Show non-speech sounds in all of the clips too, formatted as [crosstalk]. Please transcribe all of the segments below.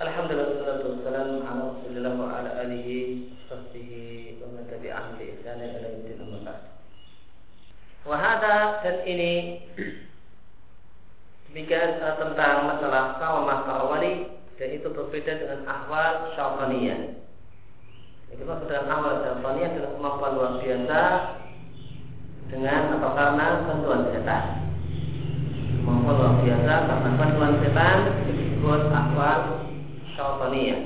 Alhamdulillah salatu wassalam ala Rasulillah wa ala alihi sahbihi wa man tabi'ahum bi ihsan ila yaumil amma Wa hada dan ini demikian uh, tentang masalah kawamah karawani dan itu berbeda dengan ahwal syaitaniyah. Itu maksud dengan ahwal syaitaniyah adalah kemampuan luar biasa dengan atau karena bantuan setan. Kemampuan luar biasa karena bantuan setan disebut ahwal syaitaniyah.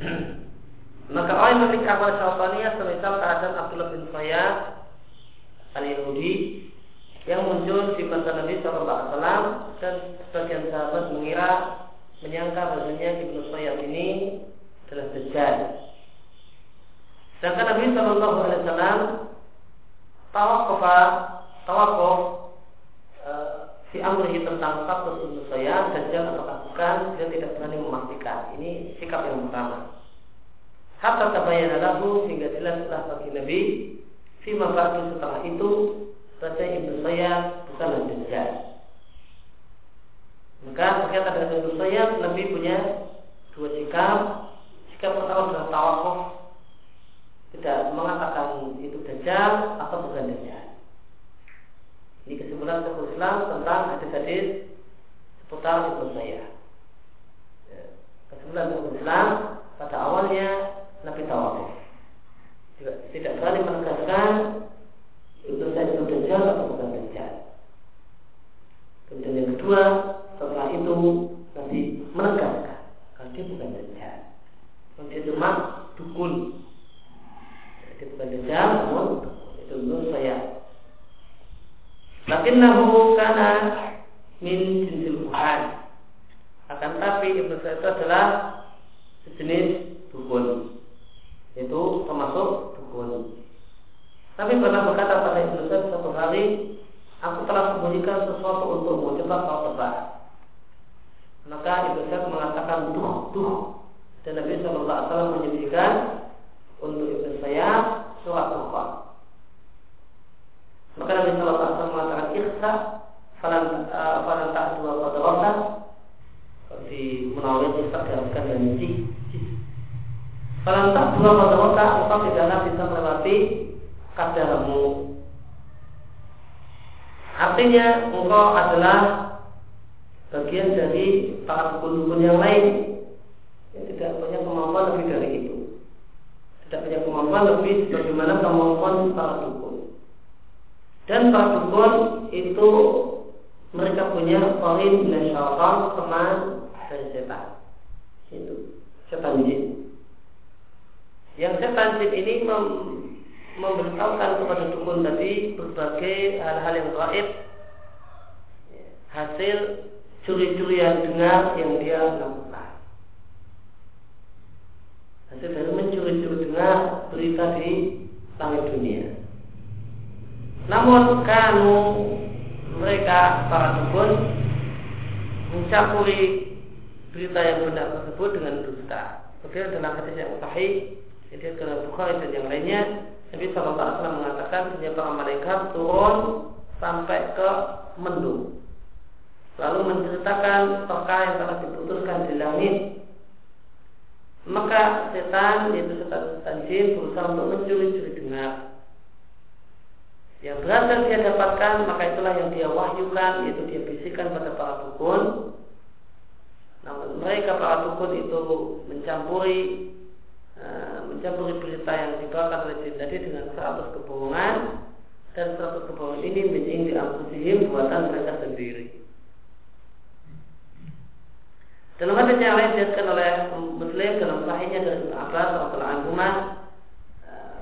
[clears throat] Maka orang yang memiliki ahwal syaitaniyah semisal keadaan Abdullah bin Sayyad al-Yahudi yang muncul di masa Nabi SAW dan sebagian sahabat mengira menyangka bahasanya Ibnu Sayyad ini adalah Dajjal. Sedangkan Nabi tawakofa tawakuf e, si amrihi tentang status Ibnu Sayyad Dajjal atau bukan dia tidak berani memastikan. Ini sikap yang pertama. Hatta tabayyana lahu sehingga jelaslah bagi Nabi si ba'du setelah itu saja Ibnu Sayyad bukanlah Dajjal. Maka berkaitan dengan Ibnu Sayyad, Nabi punya dua sikap. Sikap pertama adalah tawakuf, tidak mengatakan itu Dajjal atau bukan Dajjal. Kesimpulan Syekhul Islam tentang hadis-hadis seputar Ibnu Sayyad. Ya. Kesimpulan Syekhul Islam pada awalnya Nabi tawakuf. Tidak, berani menegaskan itu saya itu dajjal atau bukan dajjal. Kemudian yang kedua, setelah itu nanti menegaskan kalau dia bukan dajjal. Dia cuma dukun. Dia bukan dajjal, namun itu menurut saya. Lakinnahu kana min jinsil kuhan. Akan tapi Ibnu itu adalah sejenis dukun. Itu termasuk dukun. Tapi pernah berkata pada Ibnu Sa'id satu hari, aku telah sembunyikan sesuatu untukmu, coba kau tebak. Maka Ibnu Sa'id mengatakan duh, duh. Dan Nabi Wasallam menyebutkan untuk Ibnu saya surat Al-Qur'an. Maka Nabi Shallallahu Alaihi Wasallam mengatakan ikhsa falan uh, falan tak dua qadarata di Munawir Ikhsa diharuskan dengan jih. Falan tak dua qadarata engkau tidaklah bisa melewati kadarmu. Artinya engkau adalah bagian dari para dukun-dukun yang lain yang tidak punya kemampuan lebih dari itu. Tidak punya kemampuan lebih bagaimana kemampuan para dukun. Dan para dukun itu mereka punya poin dan syaitan teman dari setan. Itu setan jin. Yang setan jin ini mem memberitahukan kepada dukun tadi berbagai hal-hal yang gaib hasil curi-curi yang dengar yang dia lakukan hasil dari mencuri-curi dengar berita di langit dunia namun kanu mereka para dukun mencampuri berita yang benar tersebut dengan dusta. Kemudian dalam hadis yang sahih, jadi dalam Bukhari dan yang lainnya, Nabi Wasallam mengatakan bahwa para malaikat turun sampai ke mendung, lalu menceritakan perkara yang telah diputuskan di langit. Maka setan yaitu setan-setan jin berusaha untuk mencuri-curi dengar. Yang berhasil dia dapatkan maka itulah yang dia wahyukan yaitu dia bisikan pada para dukun. Namun mereka para dukun itu mencampuri Eh, mencampuri berita yang dibawakan oleh jin tadi dengan 100 kebohongan dan 100 kebohongan ini menjadi di anfusihim buatan mereka sendiri. Dalam hadis yang lain dijelaskan oleh Muslim dalam sahihnya dari Abbas radhiyallahu anhu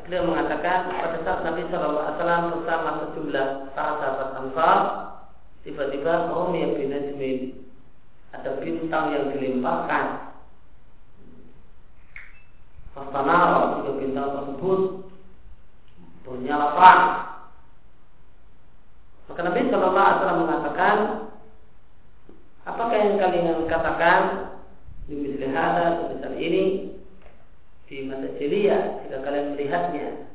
beliau mengatakan pada saat Nabi Shallallahu Alaihi Wasallam bersama sejumlah para sahabat Ansar tiba-tiba Om yang bin ada bintang yang dilimpahkan Fastanara juga bintang tersebut bernyala terang. Maka Nabi Shallallahu Alaihi Wasallam mengatakan, apakah yang kalian katakan? Di misalnya misal ini di mata jelia jika kalian melihatnya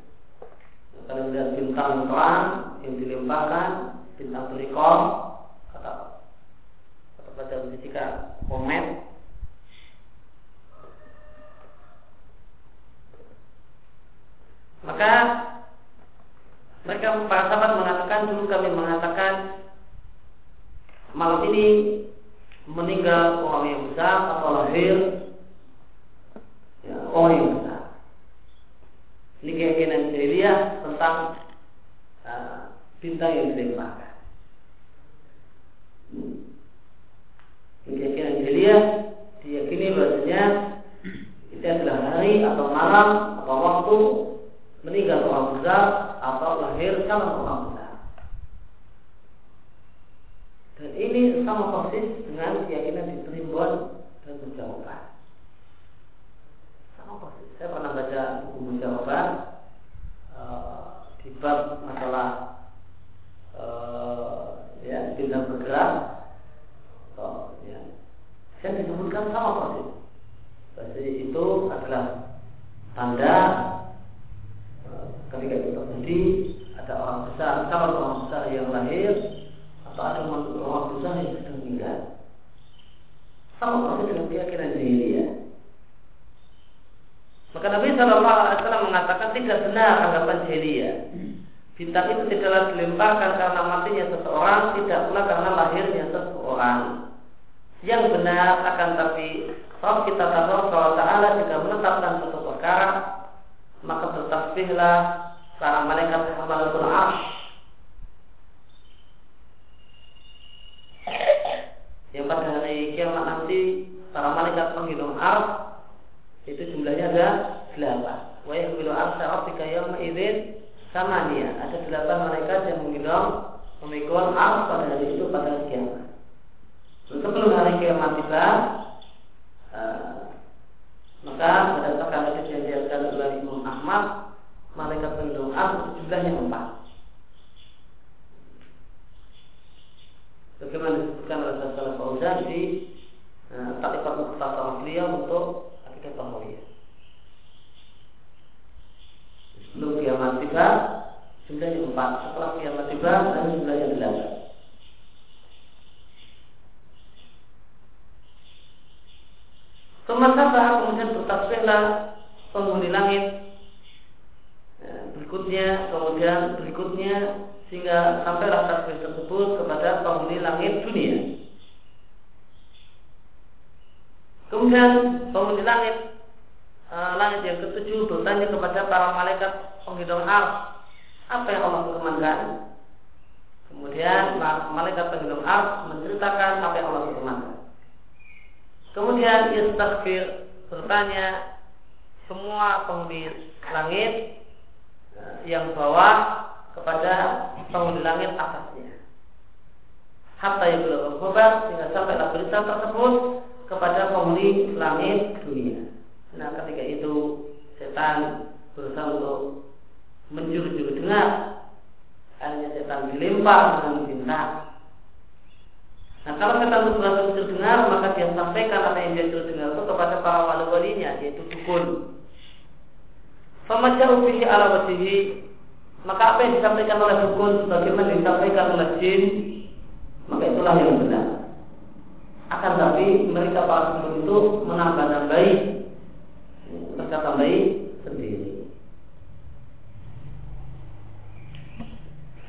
kalian melihat bintang terang yang dilimpahkan bintang terikom kata kata baca fisika komet. Maka mereka para sahabat mengatakan dulu kami mengatakan malam ini meninggal orang yang besar atau lahir yang besar. Ini keyakinan jahiliyah tentang uh, bintang yang dilemparkan. Ini keyakinan jahiliyah diyakini bahasanya itu adalah hari atau malam atau waktu meninggal orang besar atau lahir calon orang besar. Dan ini sama persis dengan keyakinan di dan penjawaban. Sama persis. Saya pernah baca buku penjawaban uh, di bab masalah uh, ya bintang bergerak. Uh, ya. Saya disebutkan sama persis. Pasti itu adalah tanda uh, ketika itu terjadi ada orang besar, calon orang besar yang lahir atau ada orang besar yang sedang meninggal. Sama persis dengan keyakinan ya. Maka Nabi Shallallahu Alaihi Wasallam mengatakan tidak benar anggapan jahiliyah. Bintang itu tidaklah dilemparkan karena matinya seseorang, tidak pula karena lahirnya seseorang. Yang benar akan tapi kalau kita tahu bahwa Taala jika menetapkan suatu perkara, maka bertasbihlah para malaikat hamalatul arsh yang pada hari kiamat nanti para malaikat menghitung ars itu jumlahnya ada delapan. Wa yahmilu arsya rabbika yawma idzin samania. Ada delapan malaikat yang menghitung memikul ars pada hari itu pada hari kiamat. Sebelum hari kiamat tiba, uh, maka berdasarkan hadis yang diajarkan oleh Imam Ahmad, malaikat penghitung ars jumlahnya empat. Bagaimana disebutkan oleh Salah Fauzan di uh, Tarikat Mukhtasar beliau untuk Akidah Tahawiyah. Sebelum kiamat tiba, jumlahnya empat. Setelah kiamat tiba, dan jumlahnya delapan. Kemudian kemudian bertasbihlah penghuni langit ya, berikutnya kemudian berikutnya sehingga sampailah tasbih tersebut kepada penghuni langit dunia. Kemudian penghuni langit e, langit yang ketujuh bertanya kepada para malaikat penghitung ars apa yang Allah firmankan. Kemudian malaikat penghitung ars menceritakan apa yang Allah firmankan. Kemudian istighfar bertanya semua penghuni langit e, yang bawah kepada penghuni langit atasnya. Hatta yang belum berkobar sehingga sampailah berita tersebut kepada penghuni langit dunia. Nah ketika itu setan berusaha untuk menjuru-juru dengar. Akhirnya setan dilempar dengan bintang. Nah kalau setan itu berhasil menjuru dengar maka dia sampaikan apa yang dia juru dengar itu kepada para wali-walinya yaitu dukun. Famajau fihi ala wajhihi maka apa yang disampaikan oleh dukun sebagaimana disampaikan oleh jin maka itulah yang benar akan tapi mereka para dukun itu menambah-nambahi mereka tambahi sendiri.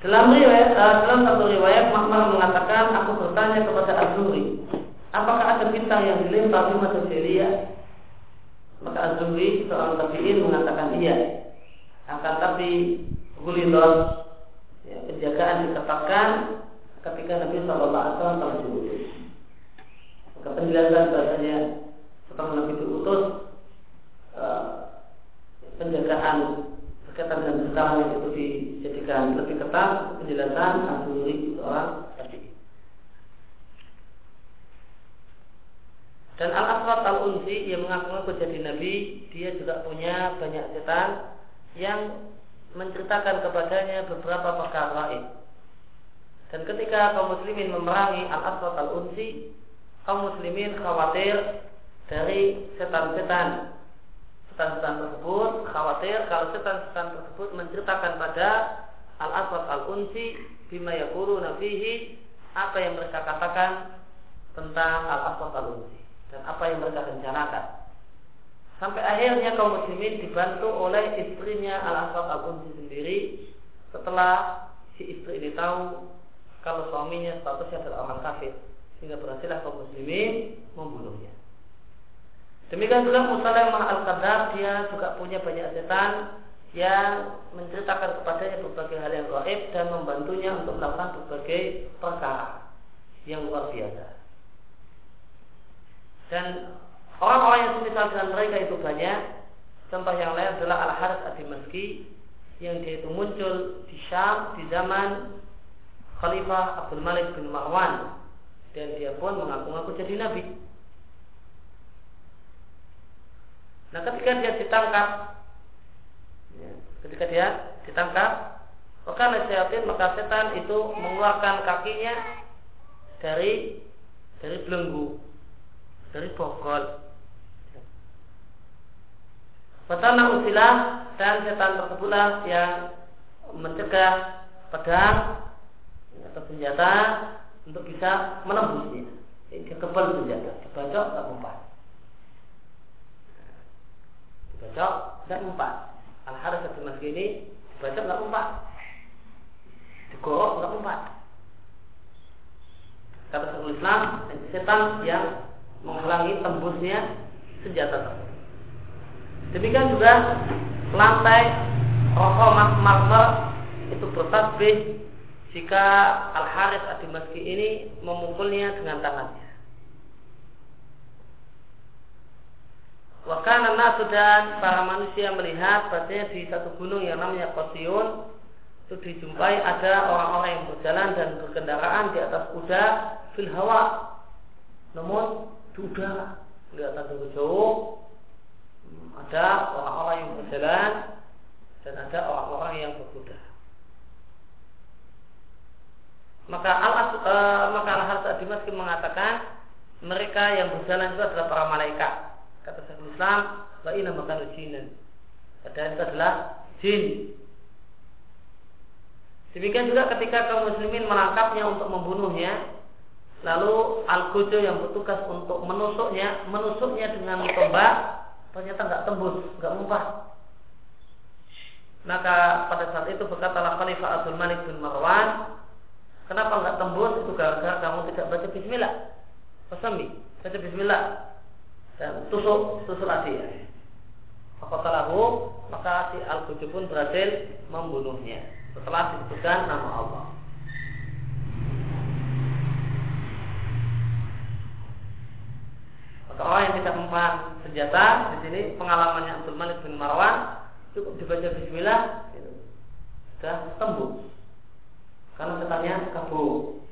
Dalam riwayat uh, dalam satu riwayat Makmar mengatakan aku bertanya kepada Azuri apakah ada bintang yang dilempar di masa jahiliyah maka Azuri seorang tabiin mengatakan iya. Akan tapi gulidot ya, penjagaan dikatakan ketika Nabi Shallallahu Alaihi Wasallam telah diutus. Maka penjelasan bahasanya setelah Nabi diutus uh, penjagaan berkaitan dengan sekarang itu dijadikan lebih ketat penjelasan asli seorang tadi. Dan Al-Aswad Al-Unsi yang mengaku jadi Nabi Dia juga punya banyak setan Yang menceritakan kepadanya beberapa perkara lain. Dan ketika kaum muslimin memerangi Al-Aswad Al-Unsi, kaum muslimin khawatir dari setan-setan setan-setan tersebut khawatir kalau setan-setan tersebut menceritakan pada Al-Aswad Al-Unsi bima yakuru nafihi apa yang mereka katakan tentang Al-Aswad Al-Unsi dan apa yang mereka rencanakan. Sampai akhirnya kaum muslimin dibantu oleh istrinya Al-Aswad Al-Unsi sendiri setelah si istri ini tahu kalau suaminya statusnya adalah orang kafir. sehingga berhasillah kaum muslimin membunuhnya. Demikian juga Musalamah al-Qadar dia juga punya banyak setan yang menceritakan kepadanya berbagai hal yang gaib dan membantunya untuk melakukan berbagai perkara yang luar biasa. Dan orang-orang yang semisal dengan mereka itu banyak. Contoh yang lain adalah Al-Harith Ad-Dimashqi yang dia itu muncul di Syam di zaman Khalifah Abdul Malik bin Marwan dan dia pun mengaku-ngaku jadi nabi. Nah ketika dia ditangkap ya, Ketika dia ditangkap Maka nasihatin maka setan itu mengeluarkan kakinya Dari Dari belenggu Dari bokol Fatana usilah dan setan tersebutlah yang mencegah pedang atau senjata untuk bisa menembusnya. Dia kebal senjata, dibacok tak mempan. Dibacok tidak mempan. Al bin Masjid ini dibacok nggak mempan. Digorok nggak mempan. Kata Syekhul Islam, setan yang menghalangi tembusnya senjata tersebut. Demikian juga lantai rokok marmer itu bertasbih jika Al Haris Adi Maski ini memukulnya dengan tangannya. Wakana nasu dan para manusia melihat bahasanya di satu gunung yang namanya Kosion itu dijumpai ada orang-orang yang berjalan dan berkendaraan di atas kuda fil hawa namun di udara kelihatan jauh ada orang-orang yang berjalan dan ada orang-orang yang berkuda. Maka al e, maka al mengatakan mereka yang berjalan itu adalah para malaikat. Kata Syekhul Islam, wa inna makanu jinan. Padahal itu adalah jin. Demikian juga ketika kaum muslimin menangkapnya untuk membunuhnya, lalu Al-Gojo yang bertugas untuk menusuknya, menusuknya dengan tombak, ternyata nggak tembus, nggak mumpah. Maka pada saat itu berkatalah Khalifah Abdul Malik bin Marwan, kenapa nggak tembus? Itu gara-gara kamu tidak baca Bismillah. Pasami, baca Bismillah dan tusuk tusuk dia. Fakatalahu maka si al pun berhasil membunuhnya setelah disebutkan nama Allah. Maka orang yang tidak mempan senjata di sini pengalamannya Abdul Malik bin Marwan cukup dibaca Bismillah itu sudah tembus karena setannya kabur.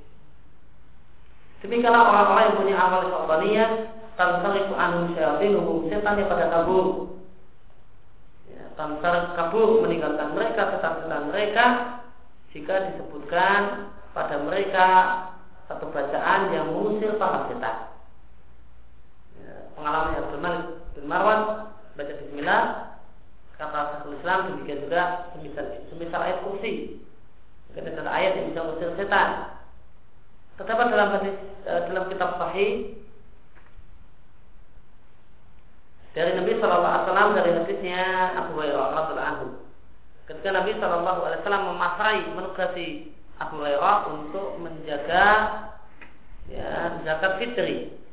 Demikianlah orang-orang yang punya amal syaitaniyah anhum syayatinuhum setan yang pada kabur. Ya, tansar kabur meninggalkan mereka setan-setan mereka. Jika disebutkan pada mereka satu bacaan yang mengusir para setan. Pengalaman Abdul Malik bin Marwan baca Bismillah. Kata Syekhul Islam demikian juga semisal, semisal ayat kursi. Ada ayat yang bisa mengusir setan. Terdapat dalam hadis eh, dalam kitab Sahih dari Nabi Shallallahu Alaihi Wasallam dari hadisnya Abu Hurairah radhiallahu anhu ketika Nabi Shallallahu Alaihi Wasallam memasrai menugasi Abu Hurairah untuk menjaga ya zakat fitri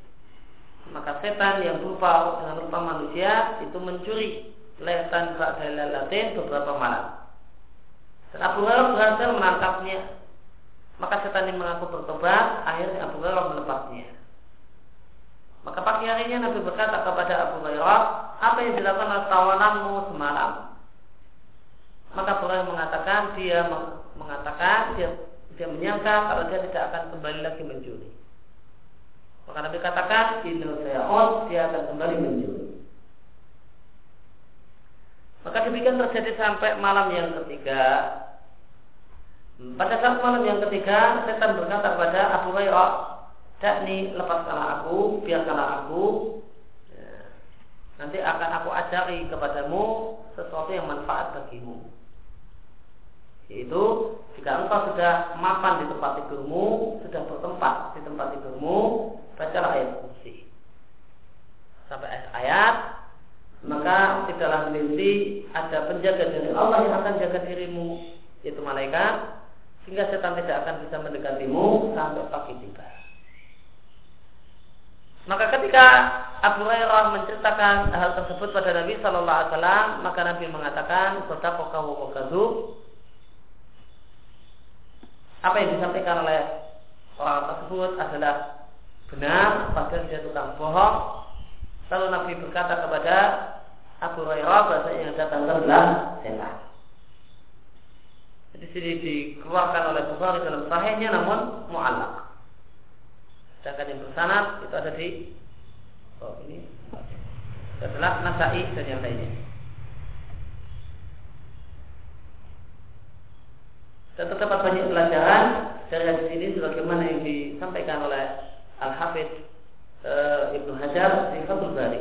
maka setan yang berupa dengan rupa manusia itu mencuri letan latin beberapa malam. Dan Abu Hurairah berhasil menangkapnya. Maka setan ini mengaku bertobat, akhirnya Abu Hurairah melepasnya. Maka pagi harinya Nabi berkata kepada Abu Hurairah, apa yang dilakukan tawananmu semalam? Maka Abu Hurairah mengatakan dia mengatakan dia dia menyangka kalau dia tidak akan kembali lagi mencuri. Maka Nabi katakan, Inna sayahot, dia akan kembali mencuri. Maka demikian terjadi sampai malam yang ketiga. Pada saat malam yang ketiga, setan berkata kepada Abu Hurairah, lepaskan lepaskanlah aku, biarkanlah aku. Ya. Nanti akan aku ajari kepadamu sesuatu yang manfaat bagimu. Yaitu jika engkau sudah mapan di tempat tidurmu, sudah bertempat di tempat tidurmu, bacalah ayat kursi. Sampai ayat, ayat maka tidaklah nanti ada penjaga dari Allah yang akan jaga dirimu, yaitu malaikat, sehingga setan tidak akan bisa mendekatimu sampai pagi tiba. Maka ketika Abu Hurairah menceritakan hal tersebut pada Nabi Shallallahu Alaihi Wasallam, maka Nabi mengatakan, "Kota kau Apa yang disampaikan oleh orang tersebut adalah benar, padahal dia tukang bohong. Lalu Nabi berkata kepada Abu Hurairah bahasa yang datang adalah setan. Di sini dikeluarkan oleh Bukhari dalam sahihnya namun mu'allak. Sedangkan yang bersanad itu ada di oh ini adalah Nasai dan yang lainnya. Dan terdapat banyak pelajaran dari hadis ini sebagaimana yang disampaikan oleh Al Hafidh e, Ibnu Hajar di Fathul Bari.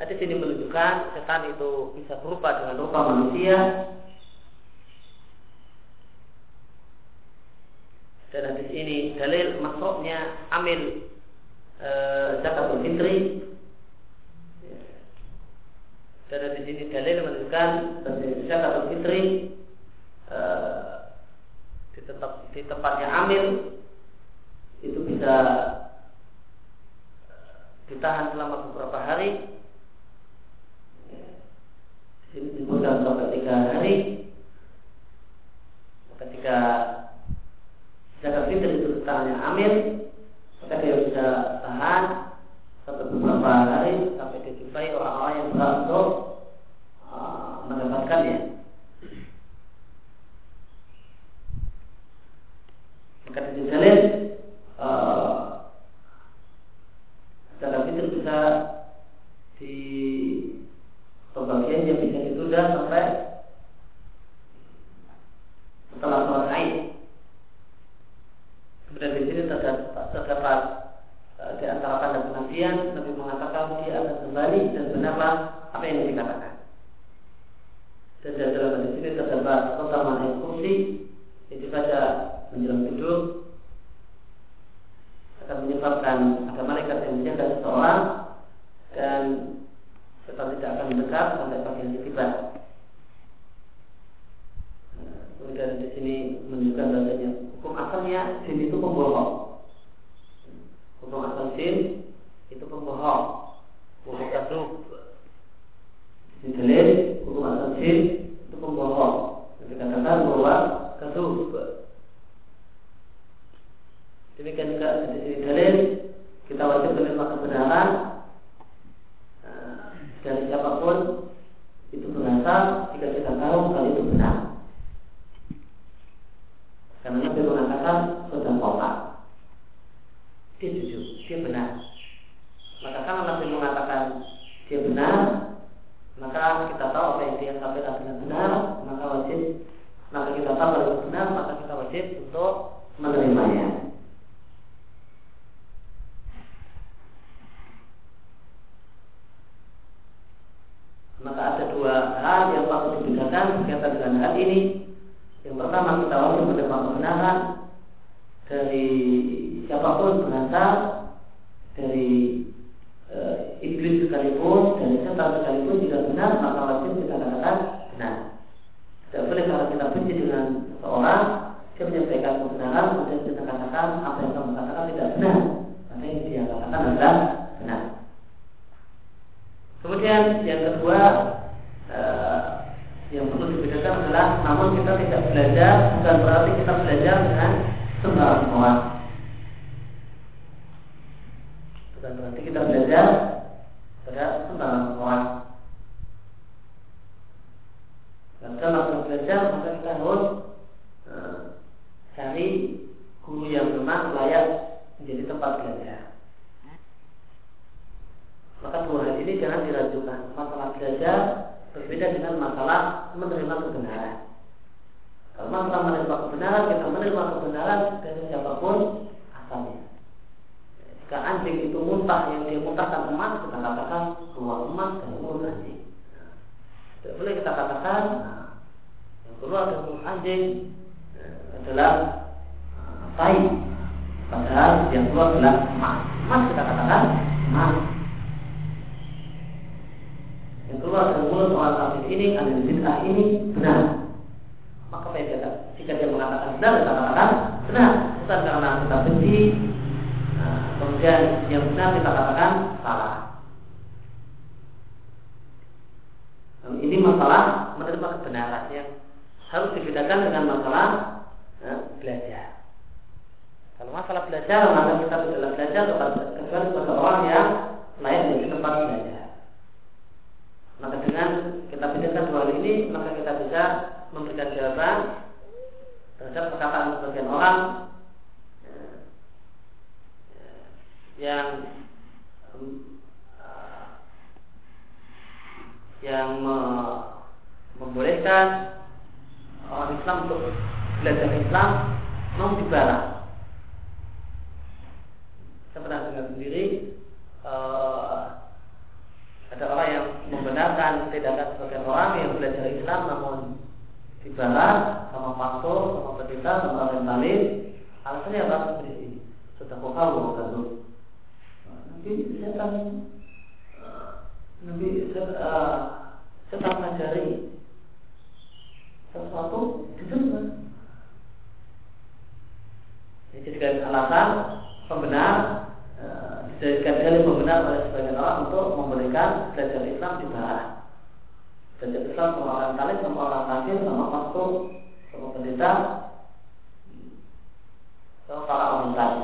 Hadis ini menunjukkan setan itu bisa berupa dengan rupa manusia dan hadis ini dalil masuknya amil e, zakatul fitri. Dan hadis ini dalil menunjukkan zakatul fitri e, di tempat di tempatnya amil itu bisa ditahan selama beberapa hari. Di sini disebutkan sampai tiga hari. Ketika zakat fitri itu tangannya amil maka dia bisa tahan sampai beberapa hari sampai dijumpai orang-orang yang berat untuk uh, mendapatkannya. Maka dalil uh, zakat fitri bisa di pembagiannya bisa ditunda sampai setelah sholat Aid. Kemudian di sini terdapat, terdapat uh, di antara kenabian Nabi mengatakan dia akan kembali dan benarlah apa yang dikatakan. Dan dalam di sini terdapat keutamaan yang kursi yang dibaca menjelang tidur akan menyebabkan ada malaikat yang menjaga seseorang dan setan tidak akan mendekat sampai pagi hari tiba. Kemudian di sini menunjukkan bahasanya hukum asalnya jin itu pembohong. Hukum asal jin itu pembohong. Hukum kasub. Di dalil hukum asal jin itu pembohong. Dikatakan bahwa kasub. Demikian juga di sini dalil kita wajib menerima kebenaran eh, dari siapa pun itu berasal jika kita tahu hal itu benar. Karena Nabi mengatakan sudah kota. Dia jujur, dia benar. Maka kalau Nabi mengatakan dia benar, maka kita tahu apa yang dia sampaikan adalah benar, maka wajib maka kita tahu kalau benar, maka kita wajib untuk menerimanya. Maka ada dua hal yang patut dibedakan berkaitan dengan hal ini. Yang pertama kita wajib menerima kebenaran dari siapa pun berasal dari e, iblis sekalipun dari setan sekalipun jika benar maka wajib kita katakan benar. Tidak boleh kalau kita benci dengan seorang dia menyampaikan kebenaran kemudian kita katakan apa yang kamu katakan tidak benar. Maka yang dia katakan adalah benar. Kemudian yang kedua e, yang perlu dibedakan adalah namun kita tidak belajar bukan berarti kita belajar dengan sembarang orang. Bukan berarti kita belajar pada sembarang orang. Dan kalau kita belajar maka kita harus uh, cari guru yang memang layak menjadi tempat belajar. Maka dua hal ini jangan diragukan. Masalah belajar Berbeda dengan masalah menerima kebenaran. Kalau masalah menerima kebenaran, kita menerima kebenaran dari siapa pun asalnya. Jika anjing itu muntah, yang dia muntahkan emas, kita katakan keluar emas dari mulut anjing. Tidak boleh kita katakan nah, yang keluar dari mulut anjing eh, adalah uh, baik. Padahal yang keluar adalah emas. Emas kita katakan emas yang keluar dari mulut orang kafir bid'ah ini benar. Maka apa yang jika dia mengatakan benar, kita katakan benar. Bukan karena kita benci, nah, kemudian yang benar kita katakan salah. Ini masalah menerima kebenaran yang harus dibedakan dengan masalah eh, belajar. Kalau masalah belajar, maka kita tidak belajar kecuali sebagai orang yang lain di tempat belajar. Maka dengan kita bedakan dua hal ini, maka kita bisa memberikan jawaban terhadap perkataan sebagian orang eh, yang yang membolehkan orang Islam untuk belajar Islam non dibalas. Saya pernah dengar sendiri uh, ada orang yang membenarkan tindakan sebagian orang yang belajar Islam namun dibalas sama pastor, sama pendeta, sama orang lain. Alasannya apa? Seperti sudah kau kamu kan Nanti saya akan Nabi uh, sedang mengajari sesuatu di. Ini dijadikan alasan pembenar dijadikan dalil pembenar oleh sebagian orang untuk memberikan belajar Islam di barat. Belajar Islam sama orang talib, sama orang kafir, sama pastor, sama pendeta, sama para orang.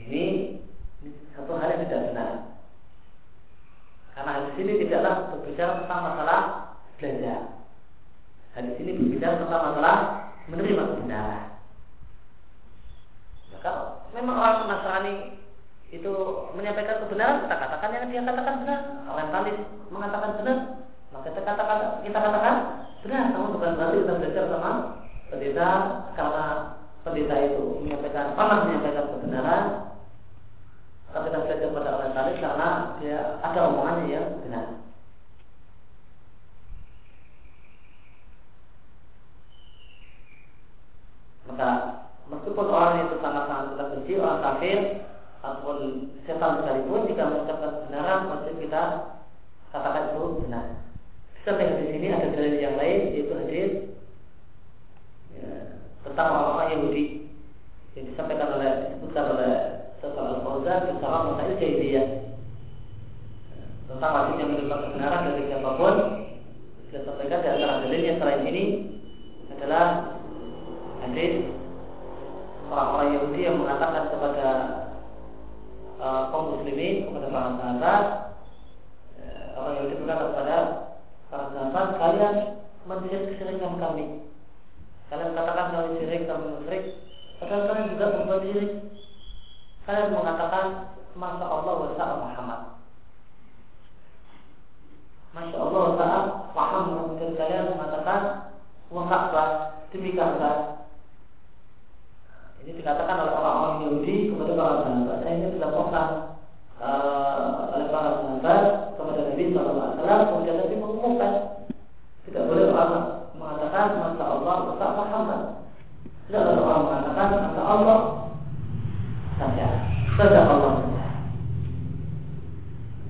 Ini, ini satu hal yang tidak benar. Karena hadis ini tidaklah berbicara tentang masalah belajar. Hadis ini berbicara tentang masalah menerima kebenaran. Memang orang Nasrani itu menyampaikan kebenaran, kita katakan yang dia katakan benar. Orang Talis mengatakan benar, maka kita katakan kita katakan benar. Namun bukan berarti kita belajar sama pendeta karena pendeta itu menyampaikan pernah menyampaikan kebenaran tapi kita belajar pada orang tadi karena dia ada omongannya yang benar. Maka meskipun orang itu sangat-sangat benci, orang kafir ataupun setan sekalipun jika mengucapkan kebenaran wajib kita katakan itu benar. Sampai di sini ada dalil yang lain yaitu hadis ya, tentang orang-orang Yahudi yang disampaikan oleh disebutkan oleh setelah Al-Fauzan bersama masail jahiliyah tentang yang menerima kebenaran dari siapa pun saya sampaikan di antara dalilnya selain ini adalah yang mengatakan kepada uh, kaum muslimin kepada para sahabat uh, orang Yahudi berkata kepada para sahabat kalian mensirik kesirikan kami. Kalian katakan kalian syirik kami musyrik. Padahal kalian juga membuat syirik. Kalian mengatakan Masya Allah wa Muhammad. Masya Allah wa Muhammad. Kalian mengatakan Wa Ka'bah demi Ka'bah Ini dikatakan oleh orang-orang Yahudi kepada para sahabat ini dilaporkan uh, oleh para sahabat kepada Nabi SAW Kemudian Nabi mengumumkan Tidak boleh orang mengatakan Masya Allah wa sa'a Muhammad Tidak boleh orang mengatakan Masya Allah saja. Saja Allah saja.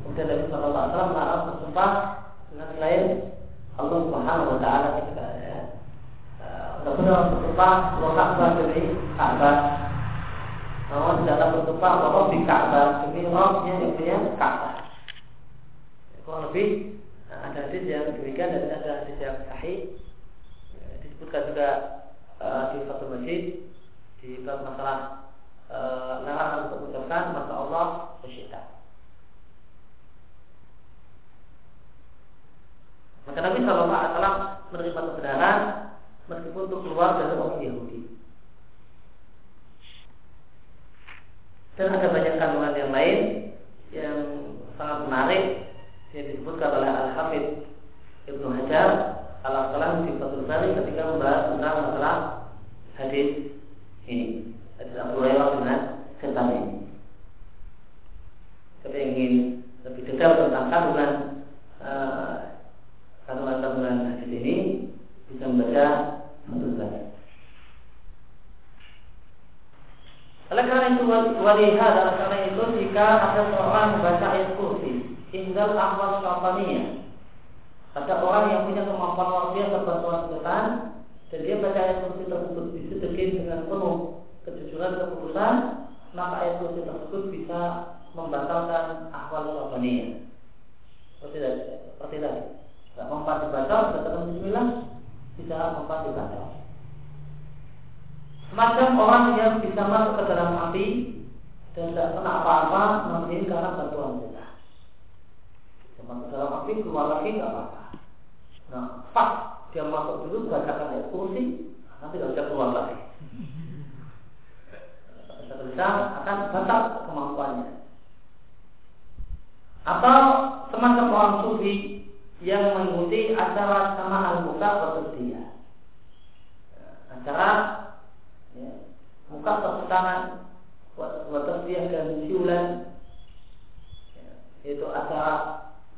Kemudian Nabi Wasallam melarang bersumpah dengan selain Allah Subhanahu Wa Taala Benar-benar bersumpah Ka'bah demi Ka'bah. Namun tidaklah bersumpah bahwa di Ka'bah Rabbnya yang punya Ka'bah. Kurang lebih ada hadis yang demikian dan ada hadis yang sahih disebutkan juga uh, di Fatul Masjid di bab masalah e, larangan untuk mengucapkan masa Allah bersyaitan. Maka Nabi Shallallahu Alaihi Wasallam menerima kebenaran meskipun untuk keluar dari orang Yahudi. Dan ada banyak kandungan yang lain yang sangat menarik yang disebutkan oleh Al Hafidh Ibnu Hajar Al Asqalani di Fathul Bari ketika membahas tentang masalah hadis ini hadis Abu Hurairah dengan setan ini. Saya ingin lebih detail tentang kandungan uh, kandungan-kandungan hadis membaca Fathul Bari. Oleh karena itu waliha adalah karena itu jika ada seorang membaca ayat kursi Indal ahwal syaitaniyah Ada orang yang punya kemampuan luar biasa bantuan setan Dan dia baca ayat kursi tersebut disedikin dengan penuh kejujuran keputusan maka ayat kursi tersebut bisa membatalkan ahwal sabaniyah. Seperti tadi, seperti tadi. Tidak mempan dibaca, berkata Bismillah, bisa mempan dibaca. Semacam orang yang bisa masuk ke dalam api dan tidak kena apa-apa, namun ini karena bantuan kita. Cuma ke dalam api keluar lagi nggak apa-apa. Nah, pas dia masuk dulu bacakan ayat kursi, nanti tidak bisa keluar lagi. Bisa akan batal kemampuannya. Atau semacam orang sufi yang mengikuti acara sama al-buka atau dia. Acara ya, muka tepuk tangan buat dia dan siulan ya, yaitu acara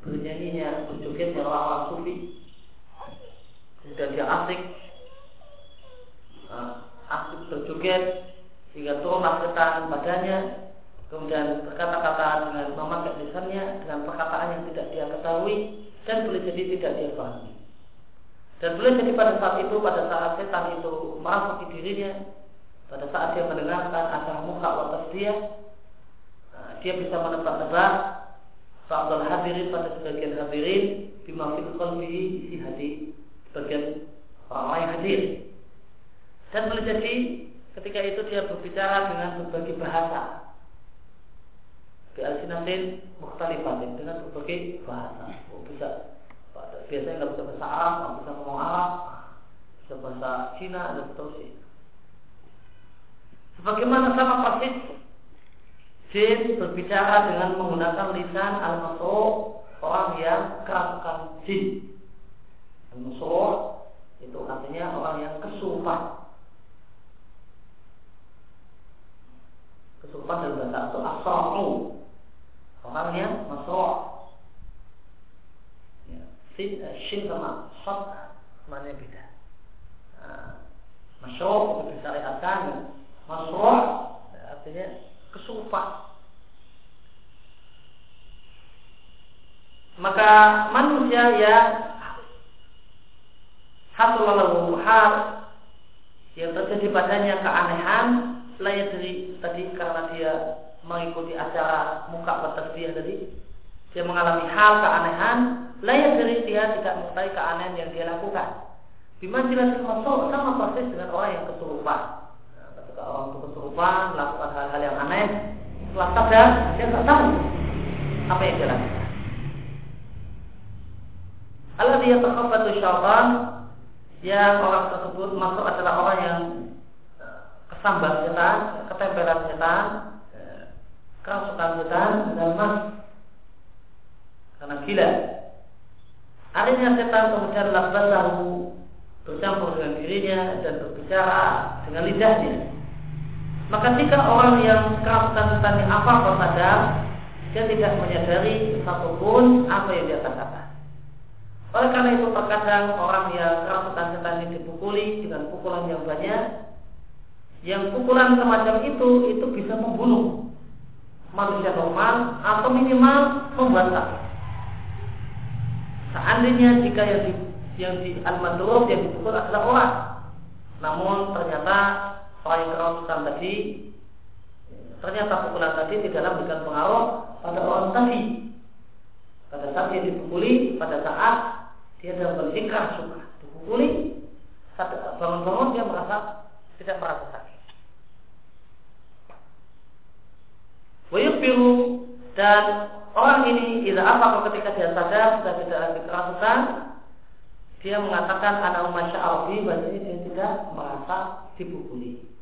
bernyanyinya berjogetnya orang-orang sufi. Kemudian dia asik. Uh, asik berjoget sehingga turun setan padanya. Kemudian berkata-kata dengan memakai lisannya dengan perkataan yang tidak dia ketahui dan boleh jadi tidak dia pahami. Dan boleh jadi pada saat itu pada saat setan itu merasuki dirinya pada saat dia mendengarkan acara muka atas dia nah, dia bisa menebak-nebak Fa'adul hadirin pada sebagian hadirin Bima fil isi hati Sebagian orang yang hadir. Dan boleh jadi Ketika itu dia berbicara dengan berbagai bahasa Bi alsinatin mukhtalifatin Dengan berbagai bahasa oh, Bisa Biasanya nggak bisa bahasa Arab, nggak bisa ngomong Arab Bisa bahasa Cina dan seterusnya Sebagaimana sama persis jin berbicara dengan menggunakan lisan al-masruh orang yang kerasukan jin. Al-masruh itu artinya orang yang kesurupan. Kesurupan dalam bahasa itu asra'u. Orang yang masruh. Ya, sin, eh, shin sama shot mana beda. Nah, masruh itu disyariatkan. Masruh artinya kesurupan. maka manusia yang satu lalu hal yang terjadi padanya keanehan layak dari tadi karena dia mengikuti acara muka dia tadi. Dia mengalami hal keanehan. Layak dari dia tidak mengetahui keanehan yang dia lakukan. Jelas masuk sama persis dengan orang yang kesurupan. Nah, ketika orang itu kesurupan melakukan hal-hal yang aneh setelah sadar dia tidak tahu apa yang dia lakukan. Allah dia terkabatu syaitan yang orang tersebut masuk adalah orang yang eh, kesambar setan, ketempelan setan, setan dan mas karena gila. Akhirnya setan kemudian tahu bercampur dengan dirinya dan berbicara dengan lidahnya. Maka jika orang yang kerasukan setan apa apa saja, dia tidak menyadari satupun apa yang dia katakan. Oleh karena itu terkadang orang yang kerasukan setan ini dipukuli dengan pukulan yang banyak, yang pukulan semacam itu itu bisa membunuh manusia normal atau minimal membuat sakit. Seandainya jika yang di yang di al yang dipukul adalah orang, namun ternyata orang yang kerasukan tadi ternyata pukulan tadi tidaklah memberikan pengaruh pada orang tadi. Pada saat dia dipukuli, pada saat dia dalam kondisi suka dipukuli bangun-bangun dia merasa tidak merasa sakit Wayubiru dan orang ini tidak apa ketika dia sadar sudah tidak lagi kerasukan dia mengatakan anak masya Allah. Berarti dia tidak merasa dipukuli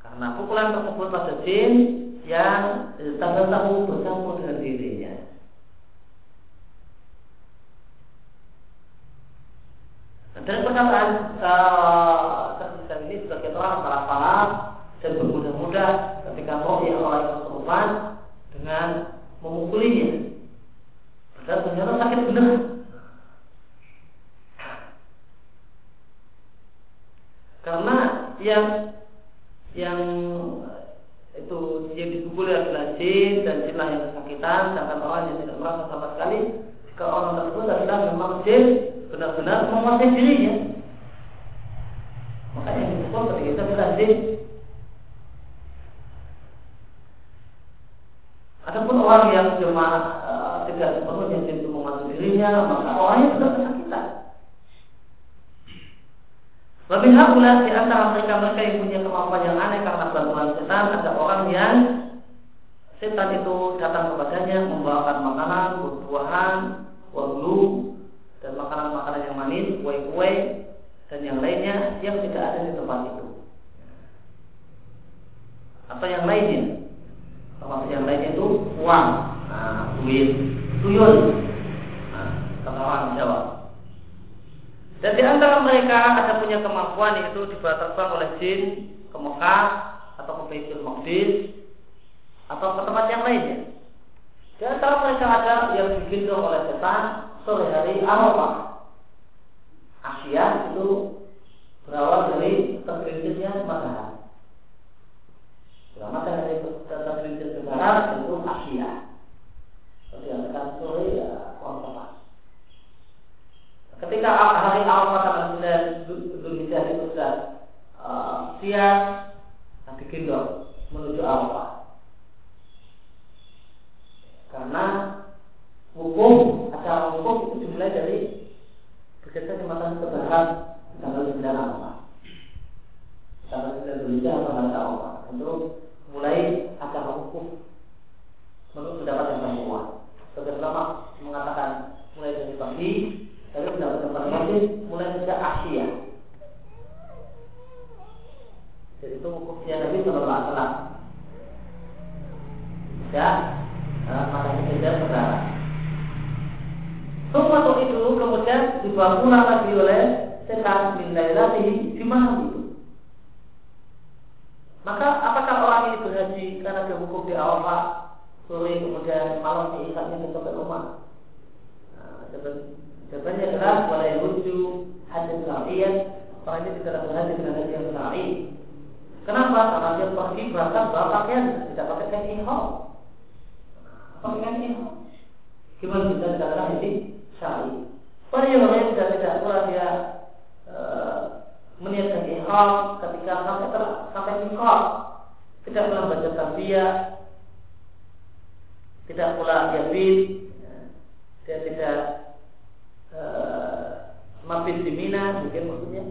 karena pukulan tersebut pada jin yang tahu-tahu bercampur dengan dirinya. Dan perkataan uh, ini sebagai orang para paham dan bermudah-mudah ketika mau yang kesurupan dengan memukulinya. Dan ternyata sakit benar. Karena yang yang itu yang dipukuli adalah jin dan jinlah yang kesakitan, sedangkan orang yang tidak merasa sama sekali, jika orang tersebut adalah memang jin benar-benar menguasai dirinya. Maka yang disebut ketika kita berhasil Adapun orang yang cuma uh, tidak sepenuhnya itu membantu dirinya, maka orangnya sudah kesakitan. Lebih hakulah di antara mereka-mereka yang punya kemampuan yang aneh karena bantuan setan ada orang yang setan itu datang kepadanya membawakan makanan, buah-buahan, buah dan makanan-makanan yang manis, kue-kue dan yang lainnya yang tidak ada di tempat itu. Atau yang lainnya, termasuk yang lainnya itu uang, nah, duit, tuyul, nah, orang Jawa. Dan di antara mereka ada punya kemampuan yaitu dibawa terbang oleh jin ke Mekah atau ke Baitul Maqdis atau ke tempat yang lainnya. Di antara mereka ada yang digendong oleh setan sore hari Arafah. Asia itu berawal dari tergelincirnya matahari. Bila matahari tergelincir ke barat itu Asia. Kalau diantarkan sore ya Arafah. Ketika hari Arafah tanggal 9 Zulhijjah itu sudah uh, siang, nah digendong menuju Arafah karena hukum acara hukum itu dimulai dari berkaitan matahari ke barat tanggal 9 apa tanggal 9 Zulhijjah atau hari apa tentu mulai acara hukum menurut pendapat yang paling kuat sebagai ulama mengatakan mulai dari pagi tapi pendapat yang paling kuat mulai sejak Asia jadi itu hukumnya Nabi Sallallahu Alaihi Wasallam ya matanya tidak berdarah. Semua itu kemudian dibawa lagi oleh setan min lailatihi di. Maka apakah ini hukum di Arafah sore kemudian malam diikatnya ke tempat rumah? Jawabannya adalah boleh lucu hadis syariat orang ini tidak berhaji dengan hadis yang syar'i. Kenapa? Karena dia pergi bahkan bawa pakaian tidak pakai kain ihram. Pakaiannya gimana bisa dikatakan ini syari? Pada yang lain sudah tidak pula dia e, meniatkan ihram ketika sampai ter, sampai mikot, tidak pula baca tarbiyah, tidak pula dia dia tidak e, mabit di Mina, mungkin maksudnya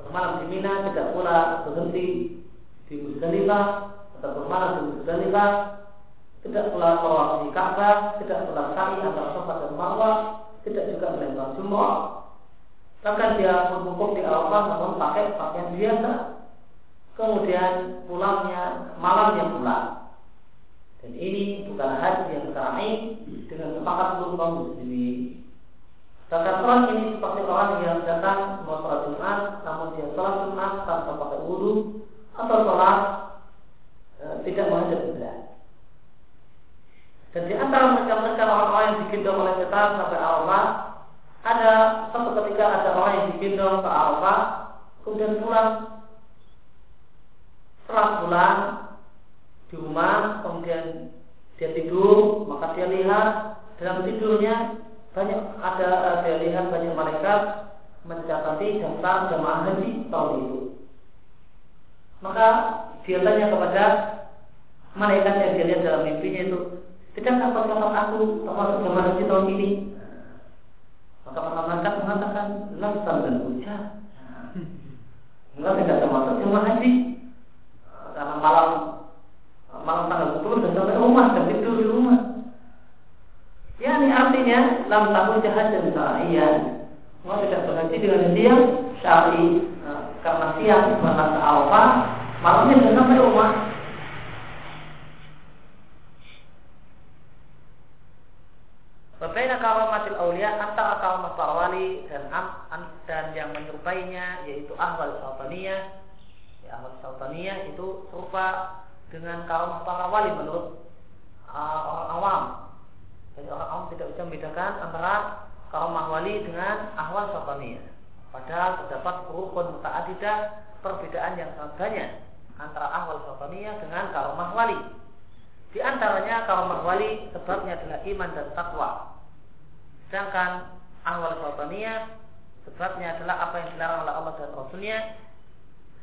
bermalam di Mina, tidak pula berhenti di Musdalifah atau bermalam di Musdalifah tidak pula di Ka'bah, tidak pula sa'i antara Safa dan Marwah, tidak juga melempar jumroh. Bahkan dia pun di Arafah namun pakai pakaian biasa. Kemudian pulangnya malamnya pulang. Dan ini bukan haji yang syar'i dengan sepakat seluruh kaum muslimin. Bahkan orang ini seperti orang yang datang mau sholat Jumat, namun dia sholat Jumat tanpa pakai wudhu atau sholat e, tidak menghadap kiblat. Dan di antara mereka-mereka orang-orang yang digendong oleh setan sampai Arafah, ada satu ketika ada orang yang digendong ke Arafah, kemudian pulang. Setelah pulang di rumah, kemudian dia tidur, maka dia lihat dalam tidurnya banyak ada dia lihat banyak malaikat mencatati daftar jemaah haji tahun itu. Maka dia tanya kepada malaikat yang dia lihat dalam mimpinya itu, tidak dapat kapan aku termasuk zaman haji tahun ini. Maka para malaikat mengatakan lasal dan hujan. Enggak tidak termasuk jemaah haji. Karena malam malam tanggal 10 sudah sampai rumah dan tidur di rumah. Ya ini artinya dalam tahun jahat dan syariah. Mau tidak berhaji dengan dia syari karena siang ke Arafah, malamnya sudah sampai rumah. Berbeda karomatil aulia antara karomat para wali dan dan yang menyerupainya yaitu ahwal sultaniyah. Ya, ahwal sultaniyah itu serupa dengan karomah para wali menurut uh, orang awam. Jadi orang awam tidak bisa membedakan antara karomah wali dengan ahwal sultaniyah. Padahal terdapat rukun muta'adidah perbedaan yang sangat banyak antara ahwal sultaniyah dengan karomah wali. Di antaranya karomah wali sebabnya adalah iman dan takwa. Sedangkan awal sultaniyah sebabnya adalah apa yang dilarang oleh Allah dan Rasulnya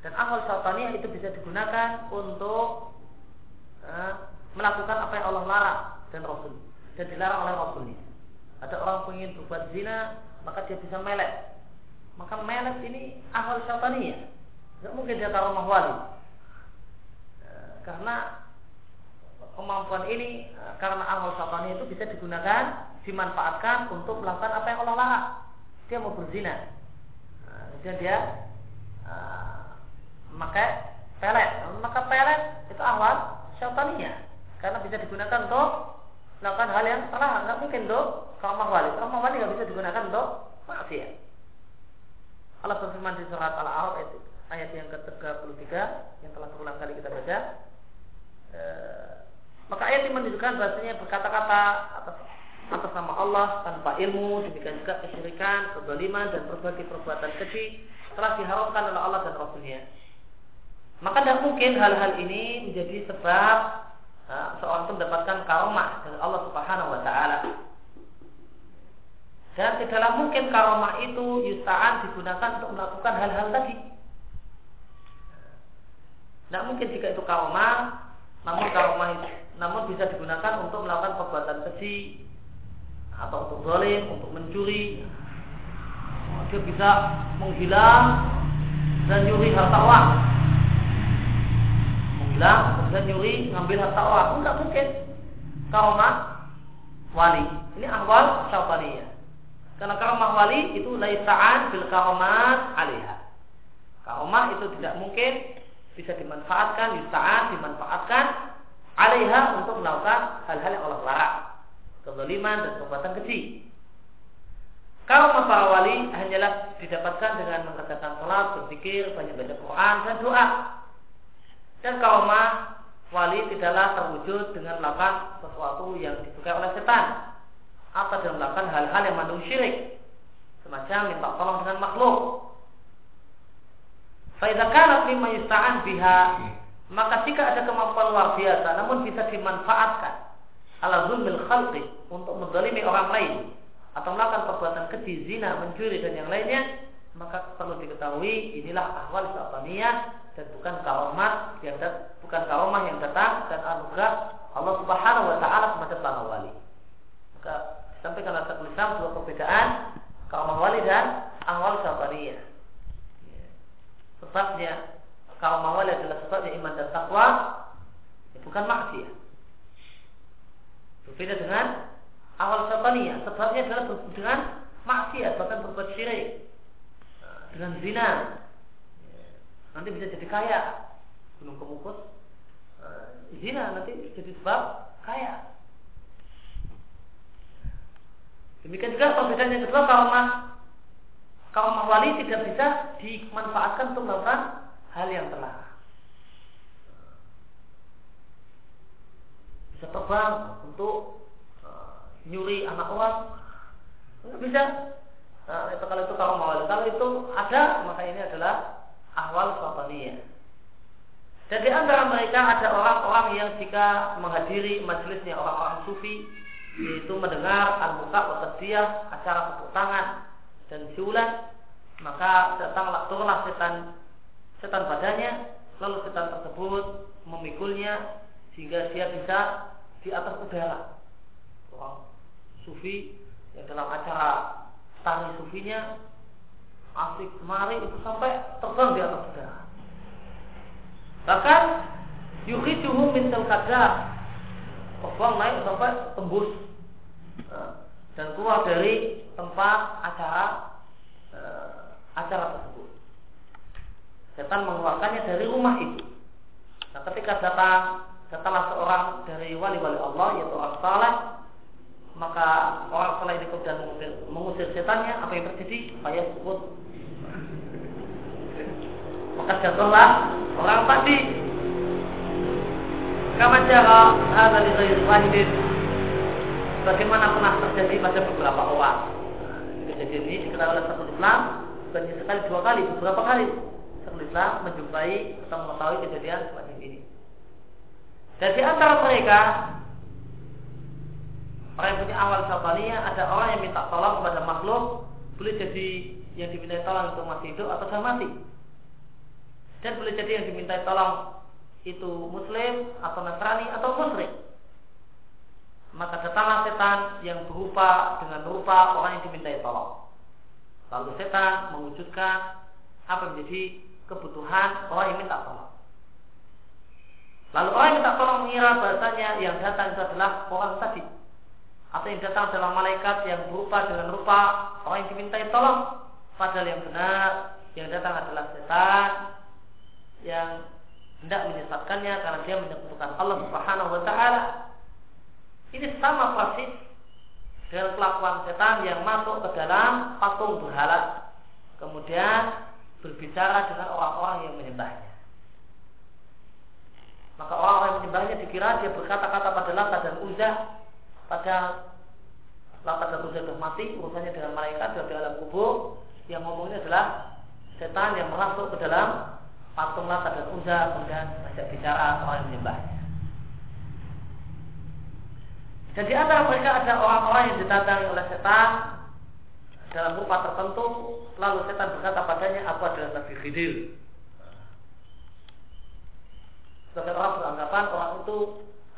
dan awal sultaniyah itu bisa digunakan untuk uh, melakukan apa yang Allah larang dan Rasul dan dilarang oleh Rasulnya. Ada orang ingin berbuat zina, maka dia bisa melet. Maka melet ini awal syaitaniyah. Tidak mungkin dia taruh wali. E, karena kemampuan ini e, karena awal syaitaniyah itu bisa digunakan, dimanfaatkan untuk melakukan apa yang Allah larang. Dia mau berzina. Dan e, dia uh, maka pelet. Maka pelet itu awal syaitaniyah. Karena bisa digunakan untuk melakukan hal yang salah. Nggak mungkin dong kalau wali. Kalau wali nggak bisa digunakan untuk maksiat. Allah berfirman di surat Al-A'raf ayat, yang ke-33 yang telah berulang kali kita baca. E, maka ayat ini menunjukkan bahasanya berkata-kata atas atas nama Allah tanpa ilmu demikian juga kesyirikan, kebaliman dan berbagai perbuatan keji telah diharamkan oleh Allah dan Rasulnya. Maka tidak mungkin hal-hal ini menjadi sebab itu mendapatkan karomah dari Allah Subhanahu wa taala. Dan tidaklah mungkin karomah itu yusta'an digunakan untuk melakukan hal-hal tadi. Tidak mungkin jika itu karomah, namun karomah itu, namun bisa digunakan untuk melakukan perbuatan keji atau untuk zalim, untuk mencuri. Dia bisa menghilang dan nyuri harta uang bilang kemudian nyuri ngambil harta orang. Enggak mungkin. Karomah wali. Ini awal syaitaniyah karena karomah wali itu laisaan bil karomat alihah karomah itu tidak mungkin bisa dimanfaatkan yusta'an dimanfaatkan alaiha untuk melakukan hal-hal yang Allah larang. Kezaliman dan perbuatan keji. Karomah para wali hanyalah didapatkan dengan mengerjakan sholat, berpikir, banyak baca Quran dan doa. Dan karomah wali tidaklah terwujud dengan melakukan sesuatu yang disukai oleh setan. Atau dengan melakukan hal-hal yang mengandung syirik? Semacam minta tolong dengan makhluk. Faidakan lima yusta'an biha maka jika ada kemampuan luar biasa namun bisa dimanfaatkan. Ala zulmil khalqi untuk menzalimi orang lain. Atau melakukan perbuatan keji, zina, mencuri dan yang lainnya maka perlu diketahui inilah ahwal syaitaniyah dan bukan karomat yang dat, bukan karomah yang datang dan anugerah Allah Subhanahu wa taala kepada para wali. Maka disampaikan oleh Syekhul dua perbedaan karomah wali dan awal sabariyah. Sebabnya karomah wali adalah sebabnya iman dan takwa, ya bukan maksiat. Berbeda dengan awal sabariyah, sebabnya adalah dengan maksiat bahkan berbuat syirik dengan zina nanti bisa jadi kaya. Gunung kemukus uh, zina nanti jadi sebab kaya. Demikian juga perbedaan yang kedua kalau mah kalau wali tidak bisa dimanfaatkan untuk melakukan hal yang telah. Bisa terbang untuk uh, nyuri anak orang. Nggak bisa. Nah, itu kalau itu kalau mau kalau itu ada maka ini adalah ahwal fataniyah. Dan di antara mereka ada orang-orang yang jika menghadiri majelisnya orang-orang sufi yaitu mendengar al-muka wa acara tepuk tangan dan siulan maka datanglah turunlah setan setan padanya lalu setan tersebut memikulnya sehingga dia bisa di atas udara orang sufi yang dalam acara tari sufinya asik kemari itu sampai terbang di atas udara. Bahkan yuhiduhu min kadar terbang naik sampai tembus eh, dan keluar dari tempat acara eh, acara tersebut. Setan mengeluarkannya dari rumah itu. Nah, ketika datang datanglah seorang dari wali-wali Allah yaitu orang saleh maka orang saleh ini kemudian mengusir, setannya apa yang terjadi? Faya sebut maka jatuhlah orang tadi kama jara hadza li ghairi wahidin bagaimana pernah terjadi pada beberapa orang? Kejadian ini diketahui oleh satu Islam bukan sekali dua kali beberapa kali. Satu Islam menjumpai atau mengetahui kejadian semacam ini. Dan di antara mereka orang yang punya awal sabarnya ada orang yang minta tolong kepada makhluk boleh jadi yang diminta tolong itu masih hidup atau sudah mati dan boleh jadi yang diminta tolong itu muslim atau nasrani atau musyrik setan yang berupa dengan rupa orang yang dimintai tolong. Lalu setan mewujudkan apa yang menjadi kebutuhan orang yang minta tolong. Lalu orang yang minta tolong mengira bahasanya yang datang itu adalah orang tadi. Atau yang datang adalah malaikat yang berupa dengan rupa orang yang dimintai tolong. Padahal yang benar yang datang adalah setan yang hendak menyesatkannya karena dia menyekutukan Allah Subhanahu wa taala. Ini sama persis dengan kelakuan setan yang masuk ke dalam patung berhala. Kemudian berbicara dengan orang-orang yang menyembahnya. Maka orang-orang yang menyembahnya dikira dia berkata-kata pada Lata dan Uzza pada Lata dan Uzza sudah mati urusannya dengan malaikat di alam kubur yang ngomongnya adalah setan yang masuk ke dalam patung Lata dan Uzza kemudian ajak bicara orang yang menyembahnya. Dan di antara mereka ada orang-orang yang didatangi oleh setan dalam rupa tertentu, lalu setan berkata padanya, aku adalah Nabi Khidir. Sebagian orang beranggapan orang itu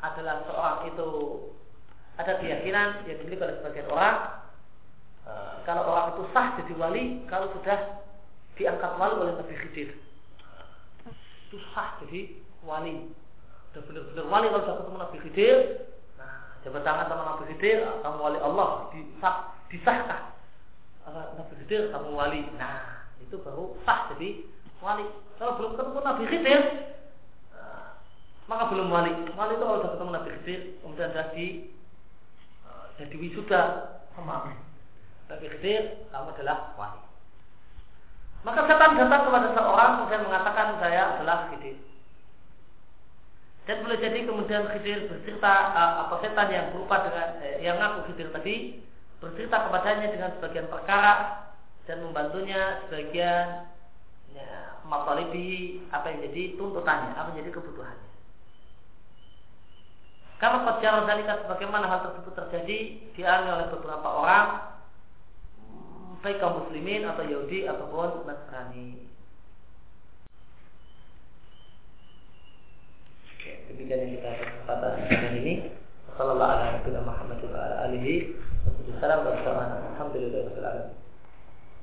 adalah seorang itu ada keyakinan yang dimiliki oleh sebagian orang eh, kalau orang itu sah jadi wali kalau sudah diangkat wali oleh Nabi Khidir itu sah jadi wali. Sudah benar-benar wali kalau sudah ketemu Nabi Khidir. Jabat tangan sama Nabi Khidir kamu wali Allah disah, disahkan Nabi Khidir kamu wali? Nah itu baru sah jadi wali. Kalau belum ketemu Nabi Khidir eh, maka belum wali. Wali itu kalau sudah ketemu Nabi Khidir kemudian jadi uh, jadi wisuda. Sama. Nabi Khidir kamu adalah wali maka setan datang kepada seorang kemudian mengatakan saya adalah Khidir dan boleh jadi kemudian Khidir bercerita uh, apa setan yang berupa dengan eh, yang ngaku Khidir tadi bercerita kepadanya dengan sebagian perkara dan membantunya sebagian ya, matalibi apa yang jadi tuntutannya, apa yang jadi kebutuhannya. Karena perjalanan zalika sebagaimana hal tersebut terjadi dialami oleh beberapa orang baik kaum muslimin atau Yahudi ataupun Nasrani. demikian yang kita kesempatan dengan ini. Sallallahu alaihi wa sallam Muhammad wa alihi wa sallam Alhamdulillah